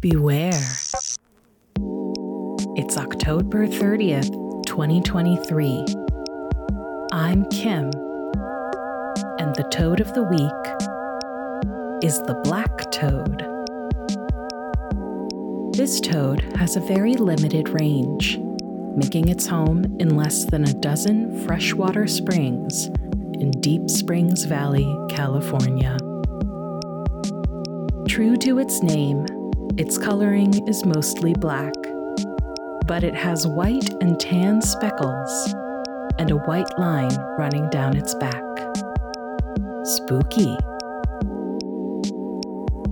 Beware. It's October 30th, 2023. I'm Kim, and the toad of the week is the black toad. This toad has a very limited range, making its home in less than a dozen freshwater springs in Deep Springs Valley, California. True to its name, its coloring is mostly black, but it has white and tan speckles and a white line running down its back. Spooky.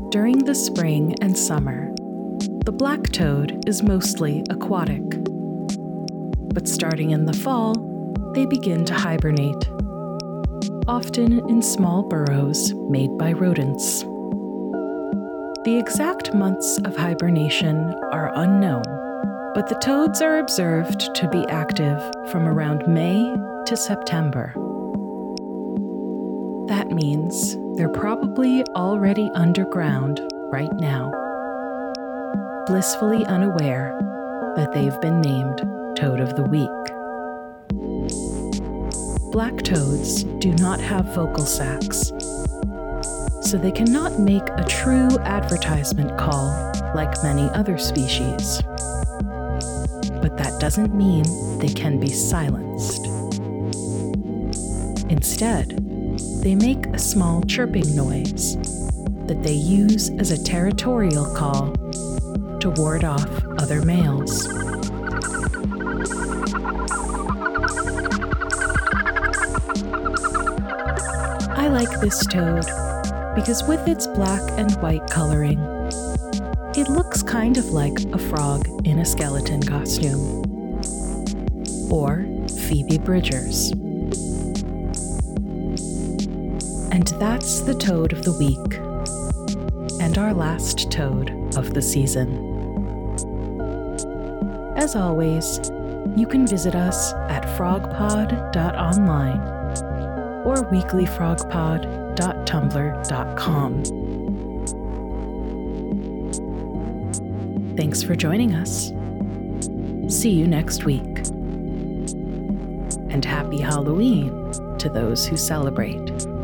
During the spring and summer, the black toad is mostly aquatic. But starting in the fall, they begin to hibernate, often in small burrows made by rodents. The exact months of hibernation are unknown, but the toads are observed to be active from around May to September. That means they're probably already underground right now, blissfully unaware that they've been named Toad of the Week. Black toads do not have vocal sacs, so they cannot make a true advertisement call like many other species. But that doesn't mean they can be silenced. Instead, they make a small chirping noise that they use as a territorial call to ward off other males. I like this toad because with its black and white coloring, it looks kind of like a frog in a skeleton costume. Or Phoebe Bridgers. And that's the toad of the week, and our last toad of the season. As always, you can visit us at frogpod.online or weeklyfrogpod.tumblr.com. Thanks for joining us. See you next week. And happy Halloween to those who celebrate.